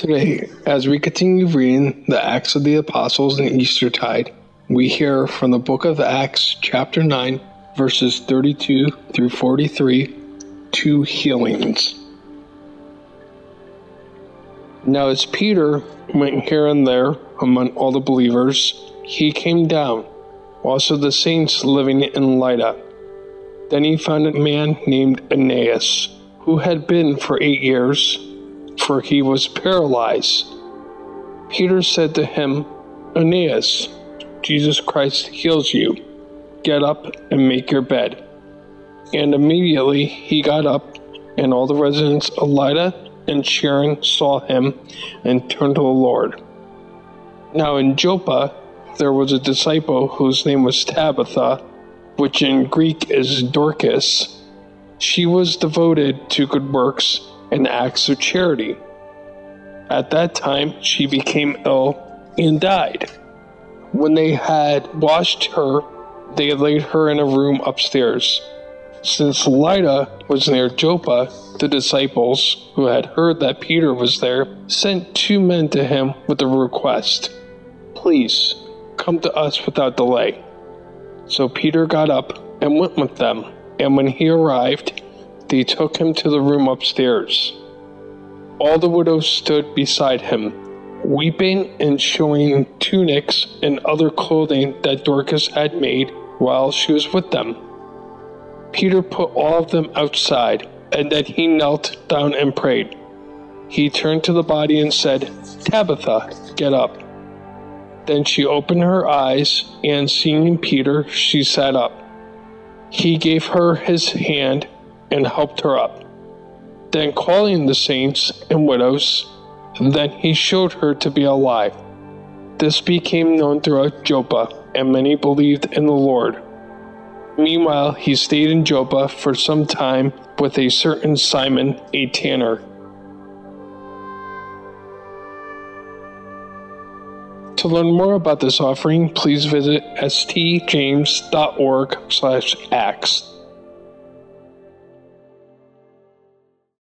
Today, as we continue reading the Acts of the Apostles and Eastertide, we hear from the book of Acts, chapter 9, verses 32 through 43, two healings. Now, as Peter went here and there among all the believers, he came down, also the saints living in Lydda. Then he found a man named Aeneas, who had been for eight years for he was paralyzed. Peter said to him, Aeneas, Jesus Christ heals you. Get up and make your bed. And immediately he got up, and all the residents of Lydda and Sharon saw him and turned to the Lord. Now in Joppa there was a disciple whose name was Tabitha, which in Greek is Dorcas. She was devoted to good works and acts of charity. At that time, she became ill and died. When they had washed her, they laid her in a room upstairs. Since Lydda was near Joppa, the disciples, who had heard that Peter was there, sent two men to him with a request Please, come to us without delay. So Peter got up and went with them, and when he arrived, they took him to the room upstairs. All the widows stood beside him, weeping and showing tunics and other clothing that Dorcas had made while she was with them. Peter put all of them outside, and then he knelt down and prayed. He turned to the body and said, Tabitha, get up. Then she opened her eyes, and seeing Peter, she sat up. He gave her his hand and helped her up. Then, calling the saints and widows, then he showed her to be alive. This became known throughout Joppa, and many believed in the Lord. Meanwhile, he stayed in Joppa for some time with a certain Simon, a tanner. To learn more about this offering, please visit stjames.org/acts.